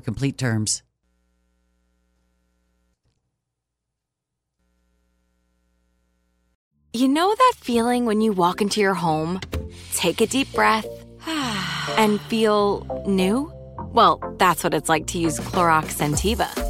complete terms. You know that feeling when you walk into your home, take a deep breath, and feel new? Well, that's what it's like to use Clorox Sentiva.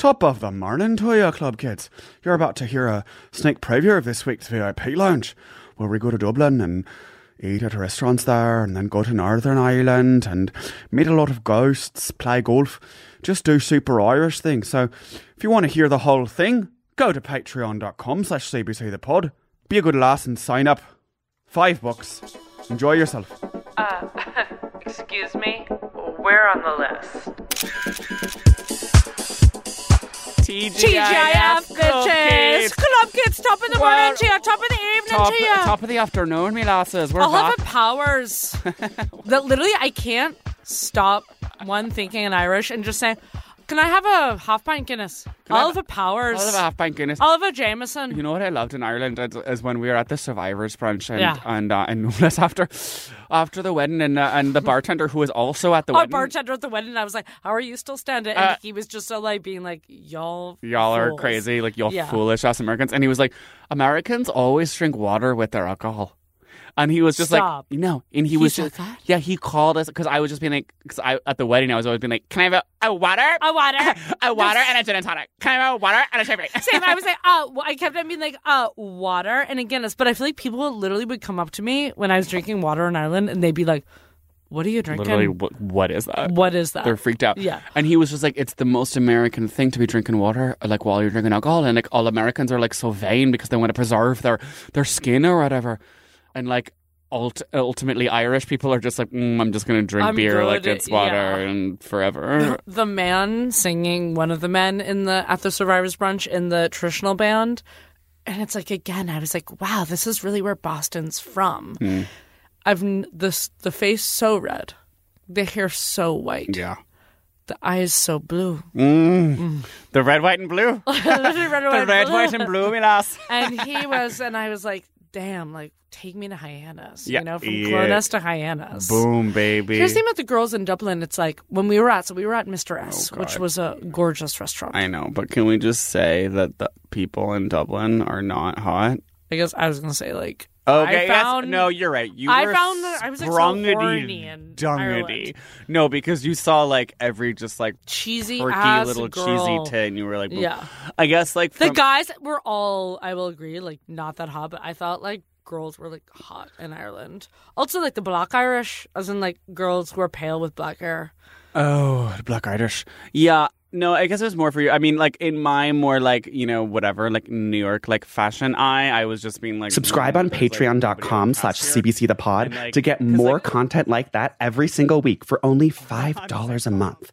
Top of the morning to you, club kids. You're about to hear a sneak preview of this week's VIP Lounge, where we go to Dublin and eat at restaurants there, and then go to Northern Ireland and meet a lot of ghosts, play golf, just do super Irish things. So if you want to hear the whole thing, go to patreon.com slash CBC the pod. Be a good lass and sign up. Five bucks. Enjoy yourself. Uh, excuse me? Where on the list? TGIF bitches! Club kids, top of the Well, morning to you, top of the evening Top, to you. top of the afternoon, me lasses. We're I'll have back. a powers that literally I can't stop one thinking in Irish and just saying, "Can I have a half pint Guinness?" Have- Oliver Powers. I'll have a half pint Guinness. Oliver Jameson. You know what I loved in Ireland is, is when we were at the survivors brunch and Yeah. and uh, and noticed after after the wedding and uh, and the bartender who was also at the Our wedding. bartender at the wedding, I was like, "How are you still standing?" And Uh, he was just so like being like, "Y'all, Y'all are crazy, like y'all Yeah. foolish ass Americans. And he was like, Americans always drink water with their alcohol. And he was just Stop. like, no. And he, He was just, that? yeah, he called us because I was just being like, because I at the wedding I was always being like, can I have a, a water, A water, a water and a gin and tonic? Can I have a water and a sherry? Same. I was like, uh, I kept on being like, uh, water and a Guinness. But I feel like people literally would come up to me when I was drinking water in Ireland and they'd be like, what are you drinking? Literally, what, what is that? What is that? They're freaked out. Yeah. And he was just like, it's the most American thing to be drinking water, like while you're drinking alcohol. And like all Americans are like so vain because they want to preserve their, their skin or whatever. And like ult- ultimately Irish people are just like, mm, I'm just going to drink I'm beer like it's water yeah. and forever. the man singing one of the men in the at the survivors brunch in the traditional band and it's like again i was like wow this is really where boston's from Hmm. i've n- this the face so red the hair so white yeah. the eyes so blue Mm. The red, white, and blue. Literally red, the red, white, and blue, me lass. and he was and i was like damn like take me to hyannis Yeah. you know from Yeah. clonus to hyannis Boom, baby. Here's the thing about the girls in Dublin. It's like when we were at, so we were at Mr. S, Oh, which was a gorgeous restaurant. I know, but can we just say that the people in Dublin are not hot? I guess I was gonna say like Okay, I found yes. No, you're right. You I were found that I was, like, so sprungity horny in dungity. Ireland. No, because you saw like every just like cheesy ass little girl. cheesy tit, and you were like. Yeah. I guess like The guys were all I will agree like not that hot, but I thought like girls were like hot in Ireland. Also like the black Irish, as in like girls who are pale with black hair. Oh, the Black Irish. Yeah. No, I guess it was more for you. I mean, like in my more like you know whatever like New York like fashion eye, I was just being like Subscribe on patreon.com slash CBC the pod like, to get more like- content like that every single week for only $5 a month.